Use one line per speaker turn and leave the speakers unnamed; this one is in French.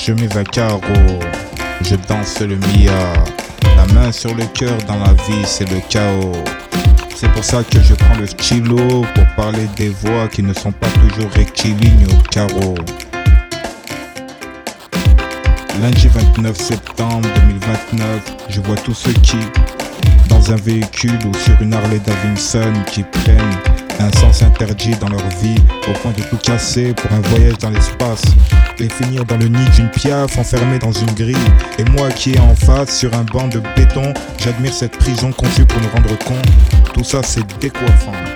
chemise à carreaux. Je danse le Mia. La main sur le cœur dans la vie, c'est le chaos. C'est pour ça que je prends le stylo pour parler des voix qui ne sont pas toujours rectilignes au carreau. Lundi 29 septembre 2029, je vois tous ceux qui, dans un véhicule ou sur une Harley Davidson, qui prennent un sens interdit dans leur vie, au point de tout casser pour un voyage dans l'espace, et finir dans le nid d'une piaffe enfermée dans une grille. Et moi qui est en face sur un banc de béton, j'admire cette prison conçue pour nous rendre compte. Tout ça c'est décoiffant.